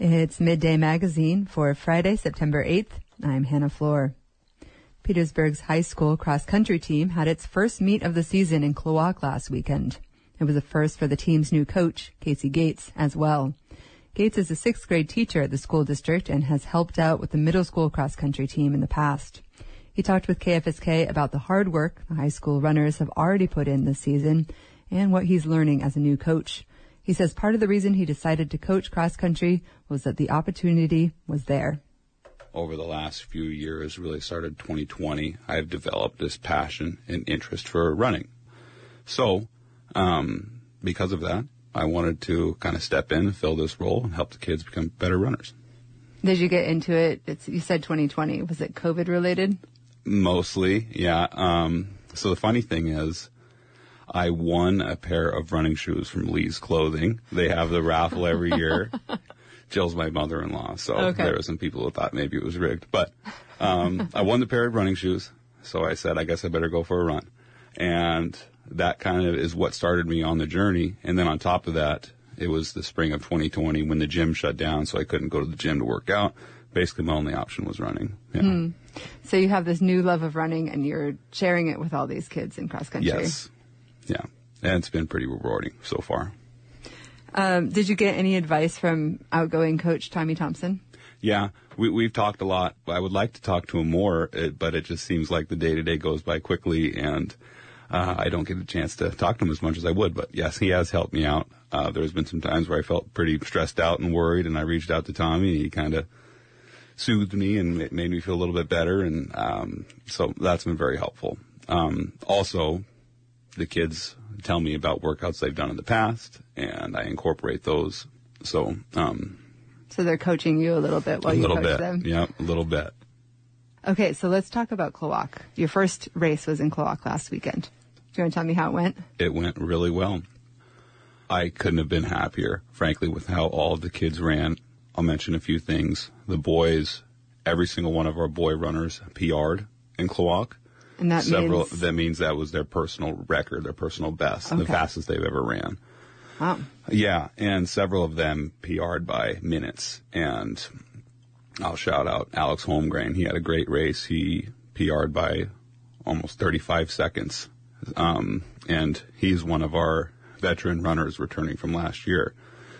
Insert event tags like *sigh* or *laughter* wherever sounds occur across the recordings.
It's Midday Magazine for Friday, September 8th. I'm Hannah Floor. Petersburg's high school cross country team had its first meet of the season in Klawock last weekend. It was a first for the team's new coach, Casey Gates, as well. Gates is a sixth grade teacher at the school district and has helped out with the middle school cross country team in the past. He talked with KFSK about the hard work the high school runners have already put in this season and what he's learning as a new coach. He says part of the reason he decided to coach cross country was that the opportunity was there. Over the last few years, really started 2020, I've developed this passion and interest for running. So, um, because of that, I wanted to kind of step in and fill this role and help the kids become better runners. Did you get into it? It's, you said 2020. Was it COVID related? Mostly, yeah. Um, so the funny thing is, I won a pair of running shoes from Lee's Clothing. They have the raffle every year. *laughs* Jill's my mother-in-law, so Okay. there were some people who thought maybe it was rigged. But um, I won the pair of running shoes, so I said, I guess I better go for a run. And that kind of is what started me on the journey. And then on top of that, it was the spring of 2020 when the gym shut down, so I couldn't go to the gym to work out. Basically, my only option was running. Yeah. So you have this new love of running and you're sharing it with all these kids in cross country. Yes. Yeah. And it's been pretty rewarding so far. Um, did you get any advice from outgoing coach Tommy Thompson? Yeah, we, we've talked a lot. I would like to talk to him more, uh, but it just seems like the day to day goes by quickly, and uh, I don't get a chance to talk to him as much as I would. But yes, he has helped me out. Uh, there's been some times where I felt pretty stressed out and worried, and I reached out to Tommy, and he kind of soothed me and made me feel a little bit better, and um, so that's been very helpful. Um, also, the kids tell me about workouts they've done in the past, and I incorporate those. So um, So they're coaching you a little bit while a you coach bit, them. yeah, a little bit. Okay, so let's talk about Klawock. Your first race was in Klawock last weekend. Do you want to tell me how it went? It went really well. I couldn't have been happier, frankly, with how all of the kids ran. I'll mention a few things. The boys, every single one of our boy runners PR'd in Klawock. And that Several. means That means that was their personal record, their personal best, the fastest they've ever ran. wow. Yeah, and several of them PR'd by minutes. And I'll shout out Alex Holmgren. He had a great race. He PR'd by almost 35 seconds. Um, and he's one of our veteran runners returning from last year.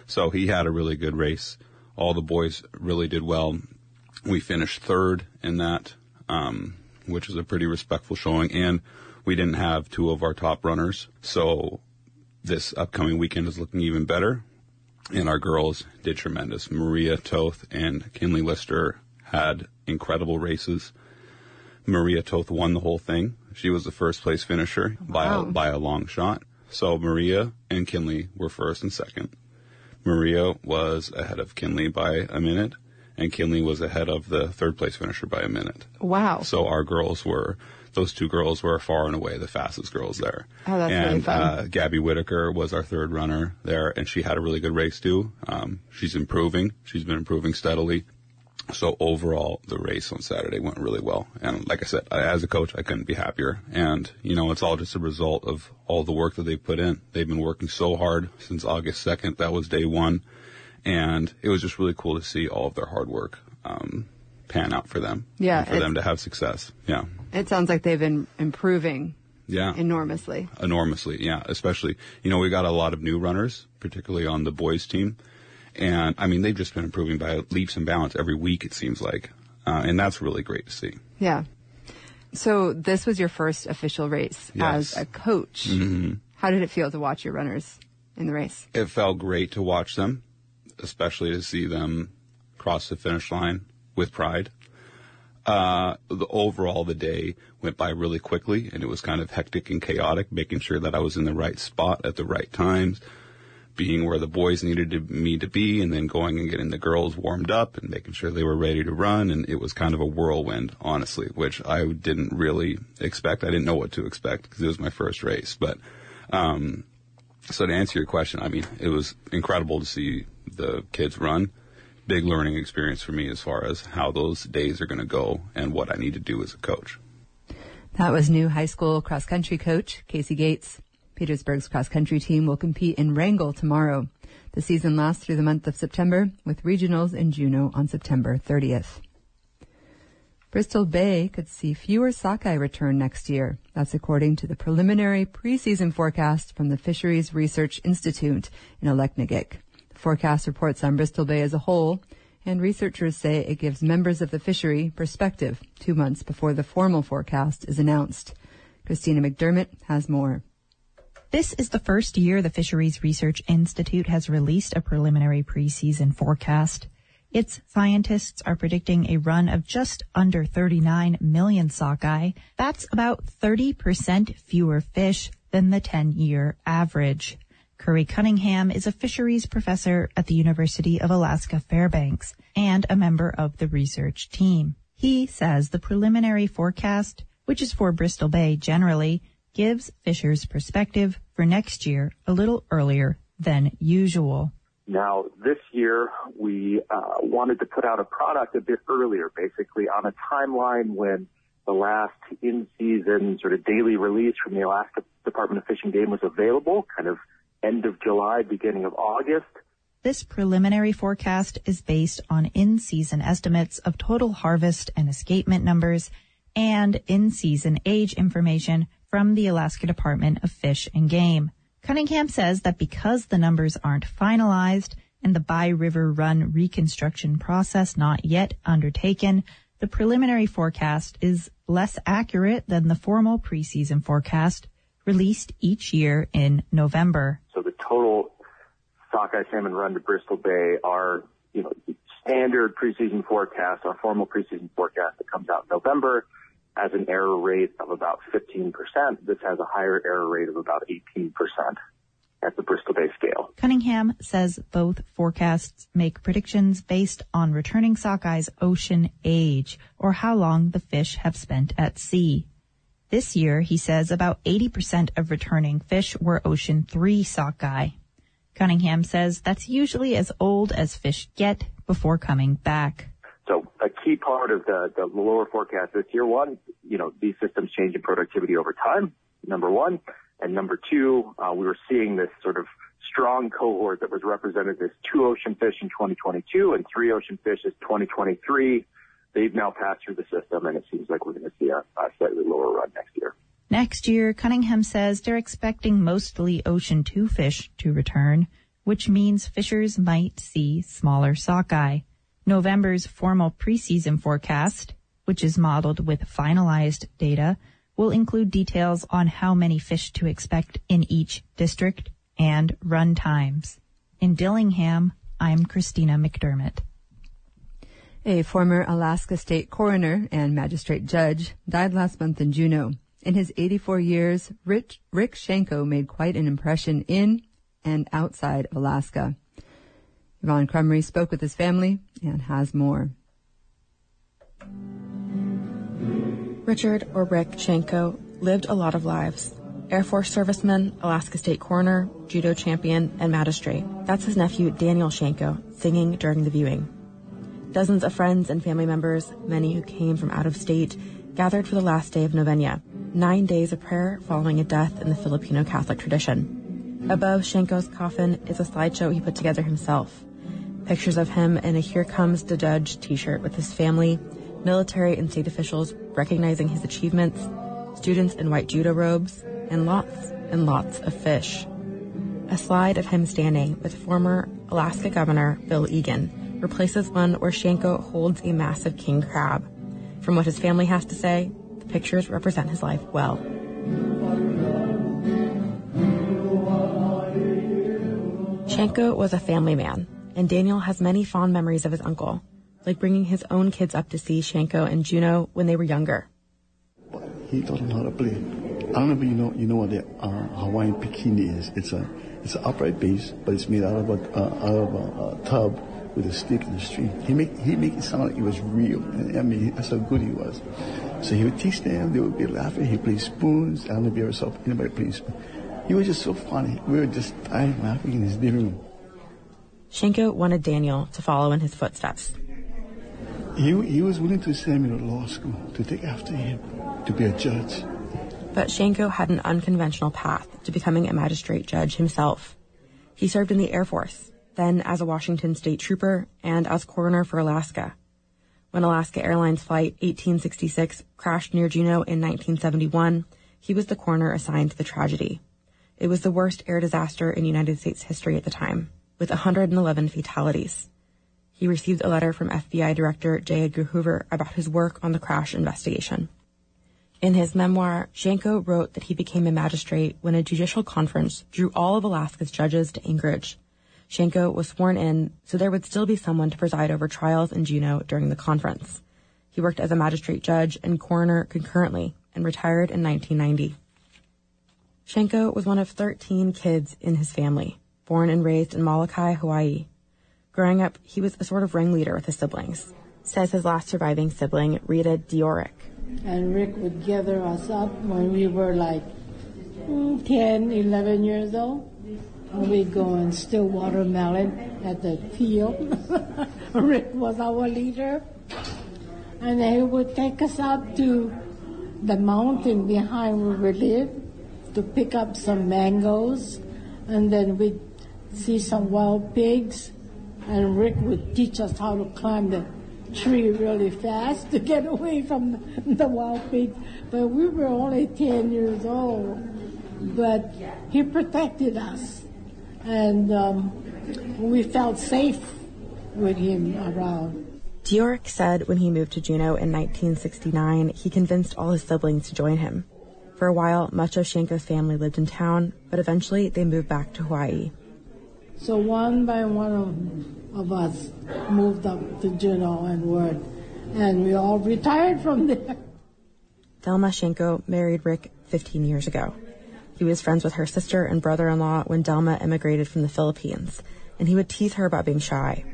So he had a really good race. All the boys really did well. We finished third in that, um, which was a pretty respectful showing. And we didn't have two of our top runners. So this upcoming weekend is looking even better. And our girls did tremendous. Maria Toth and Kinley Lister had incredible races. Maria Toth won the whole thing. She was the first place finisher oh, by a, by a long shot. So Maria and Kinley were first and second. Maria was ahead of Kinley by a minute, and Kinley was ahead of the third place finisher by a minute. Wow. So our girls were, those two girls were far and away the fastest girls there. Oh, that's and, really fun. Uh, Gabby Whitaker was our third runner there, and she had a really good race too. Um, she's improving. She's been improving steadily. So overall, the race on Saturday went really well. And like I said, I, as a coach, I couldn't be happier. And, you know, it's all just a result of all the work that they've put in. They've been working so hard since August 2nd. That was day one. And it was just really cool to see all of their hard work, um, pan out for them. Yeah, For them to have success. Yeah. it sounds like they've been improving Yeah. enormously. enormously. Yeah, especially you know we got a lot of new runners, particularly on the boys team, and I mean they've just been improving by leaps and bounds every week. It seems like, uh, and that's really great to see. Yeah. So this was your first official race Yes. as a coach. Mm-hmm. How did it feel to watch your runners in the race? It felt great to watch them, especially to see them cross the finish line with pride. Uh, the overall the day went by really quickly, and it was kind of hectic and chaotic, making sure that I was in the right spot at the right times. being where the boys needed to, me to be and then going and getting the girls warmed up and making sure they were ready to run. And it was kind of a whirlwind, honestly, which I didn't really expect. I didn't know what to expect because it was my first race. But, um, so to answer your question, I mean, it was incredible to see the kids run. Big learning experience for me as far as how those days are going to go and what I need to do as a coach. That was new high school cross country coach Casey Gates. Petersburg's cross country team will compete in Wrangell tomorrow. The season lasts through the month of September, with regionals in Juneau on September 30th. Bristol Bay could see fewer sockeye return next year. That's according to the preliminary preseason forecast from the Fisheries Research Institute in Aleknagik. Forecast reports on Bristol Bay as a whole, and researchers say it gives members of the fishery perspective two months before the formal forecast is announced. Christina McDermott has more. This is the first year the Fisheries Research Institute has released a preliminary preseason forecast. Its scientists are predicting a run of just under 39 million sockeye. That's about 30% fewer fish than the 10 year average. Curry Cunningham is a fisheries professor at the University of Alaska Fairbanks and a member of the research team. He says the preliminary forecast, which is for Bristol Bay generally, gives fishers perspective for next year a little earlier than usual. Now, this year, we uh, wanted to put out a product a bit earlier, basically on a timeline when the last in-season sort of daily release from the Alaska Department of Fish and Game was available, kind of end of July, beginning of August. This preliminary forecast is based on in-season estimates of total harvest and escapement numbers and in-season age information from the Alaska Department of Fish and Game. Cunningham says that because the numbers aren't finalized and the Bye River Run reconstruction process not yet undertaken, the preliminary forecast is less accurate than the formal preseason forecast released each year in November. Total sockeye salmon run to Bristol Bay are, you know, standard preseason forecast, our formal preseason forecast that comes out in November has an error rate of about 15%. This has a higher error rate of about 18% at the Bristol Bay scale. Cunningham says both forecasts make predictions based on returning sockeyes ocean age or how long the fish have spent at sea. This year, he says about 80% of returning fish were ocean 3 sockeye. Cunningham says that's usually as old as fish get before coming back. So a key part of the, the lower forecast this year, one, you know, these systems change in productivity over time, number one. And number two, uh, we were seeing this sort of strong cohort that was represented as two ocean fish in 2022 and three ocean fish as 2023. They've now passed through the system and it seems like we're going to see a, a slightly lower run next year. Next year, Cunningham says they're expecting mostly ocean two fish to return, which means fishers might see smaller sockeye. November's formal preseason forecast, which is modeled with finalized data, will include details on how many fish to expect in each district and run times. In Dillingham, I'm Christina McDermott. A former Alaska state coroner and magistrate judge died last month in Juneau. In his 84 years, Rich, Rick Siangco made quite an impression in and outside of Alaska. Yvonne Krumrey spoke with his family and has more. Richard or Rick Siangco lived a lot of lives. Air Force serviceman, Alaska State coroner, judo champion, and magistrate. That's his nephew Daniel Siangco singing during the viewing. Dozens of friends and family members, many who came from out of state, gathered for the last day of novena, nine days of prayer following a death in the Filipino Catholic tradition. Above Siangco's coffin is a slideshow he put together himself pictures of him in a Here Comes the Judge t-shirt with his family, military and state officials recognizing his achievements, students in white judo robes, and lots and lots of fish. A slide of him standing with former Alaska Governor Bill Egan replaces one where Siangco holds a massive king crab. From what his family has to say, the pictures represent his life well. Siangco was a family man and Daniel has many fond memories of his uncle, like bringing his own kids up to see Siangco and Juneau when they were younger. He taught them how to play. I don't know if you know you know what the uh, Hawaiian bikini is. It's a it's an upright bass, but it's made out of a uh, out of a, a, tub with a stick in the street. He make he make it sound like it was real. I mean, that's how good he was. So he would teach them. They would be laughing. He played spoons. I don't know if you ever saw anybody play spoons. He was just so funny. We were just dying laughing in his living room. Siangco wanted Daniel to follow in his footsteps. He, he was willing to send me to law school to take after him, to be a judge. But Siangco had an unconventional path to becoming a magistrate judge himself. He served in the Air Force, then as a Washington state trooper, and as coroner for Alaska. When Alaska Airlines Flight 1866 crashed near Juneau in 1971, he was the coroner assigned to the tragedy. It was the worst air disaster in United States history at the time, with 111 fatalities. He received a letter from FBI Director J. Edgar Hoover about his work on the crash investigation. In his memoir, Siangco wrote that he became a magistrate when a judicial conference drew all of Alaska's judges to Anchorage. Siangco was sworn in, so there would still be someone to preside over trials in Juneau during the conference. He worked as a magistrate judge and coroner concurrently and retired in 1990. Siangco was one of 13 kids in his family, born and raised in Molokai, Hawaii. Growing up, he was a sort of ringleader with his siblings, says his last surviving sibling, Rita Dioric. And Rick would gather us up when we were like mm, 10, 11 years old. We'd go and steal watermelon at the field. *laughs* Rick was our leader. And he would take us up to the mountain behind where we lived to pick up some mangoes. And then we'd see some wild pigs. And Rick would teach us how to climb the tree really fast to get away from the wild pigs. But we were only 10 years old. But he protected us. And um, we felt safe with him around. Dioric said when he moved to Juneau in 1969, he convinced all his siblings to join him. For a while, much of Siangco's family lived in town, but eventually they moved back to Hawaii. So one by one of, of us moved up to Juneau and worked, and we all retired from there. Delma Shanko married Rick 15 years ago. He was friends with her sister and brother-in-law when Delma immigrated from the Philippines, and he would tease her about being shy.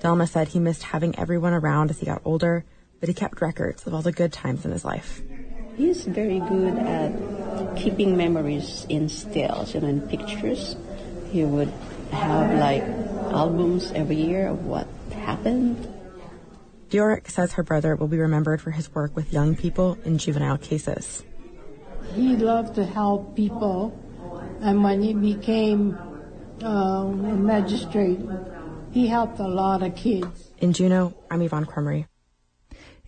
Delma said he missed having everyone around as he got older, but he kept records of all the good times in his life. He's very good at keeping memories in stills, and in pictures. He would have like albums every year of what happened. Dioric says her brother will be remembered for his work with young people in juvenile cases. He loved to help people, and when he became uh, a magistrate, he helped a lot of kids. In Juneau, I'm Yvonne Krumrey.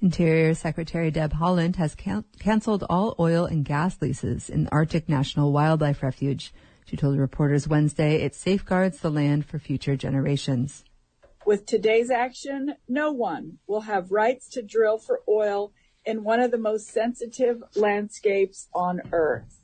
Interior Secretary Deb Haaland has can- canceled all oil and gas leases in the Arctic National Wildlife Refuge. She told reporters Wednesday it safeguards the land for future generations. With today's action, no one will have rights to drill for oil in one of the most sensitive landscapes on Earth.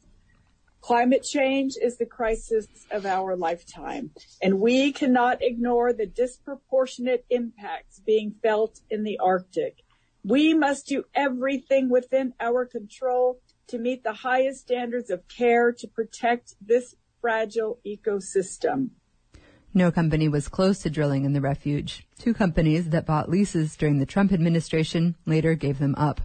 Climate change is the crisis of our lifetime, and we cannot ignore the disproportionate impacts being felt in the Arctic. We must do everything within our control to meet the highest standards of care to protect this fragile ecosystem. No company was close to drilling in the refuge. Two companies that bought leases during the Trump administration later gave them up.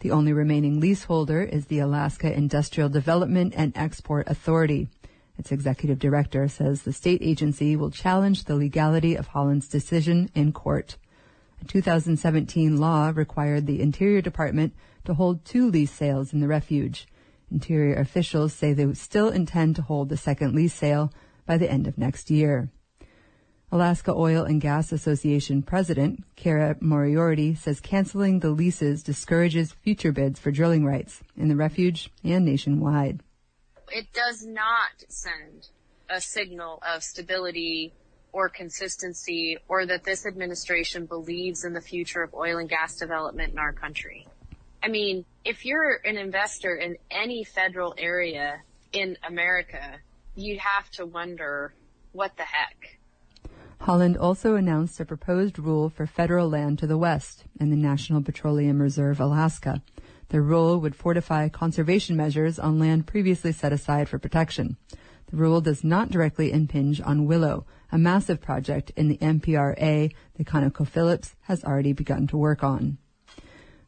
The only remaining leaseholder is the Alaska Industrial Development and Export Authority. Its executive director says the state agency will challenge the legality of Haaland's decision in court. A 2017 law required the Interior Department to hold two lease sales in the refuge. Interior officials say they still intend to hold the second lease sale by the end of next year. Alaska Oil and Gas Association President Kara Moriarty says canceling the leases discourages future bids for drilling rights in the refuge and nationwide. It does not send a signal of stability or consistency or that this administration believes in the future of oil and gas development in our country. I mean, if you're an investor in any federal area in America, you'd have to wonder what the heck. Haaland also announced a proposed rule for federal land to the west in the National Petroleum Reserve, Alaska. The rule would fortify conservation measures on land previously set aside for protection. The rule does not directly impinge on Willow, a massive project in the NPRA that ConocoPhillips has already begun to work on.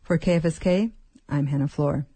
For KFSK, I'm Hannah Floor.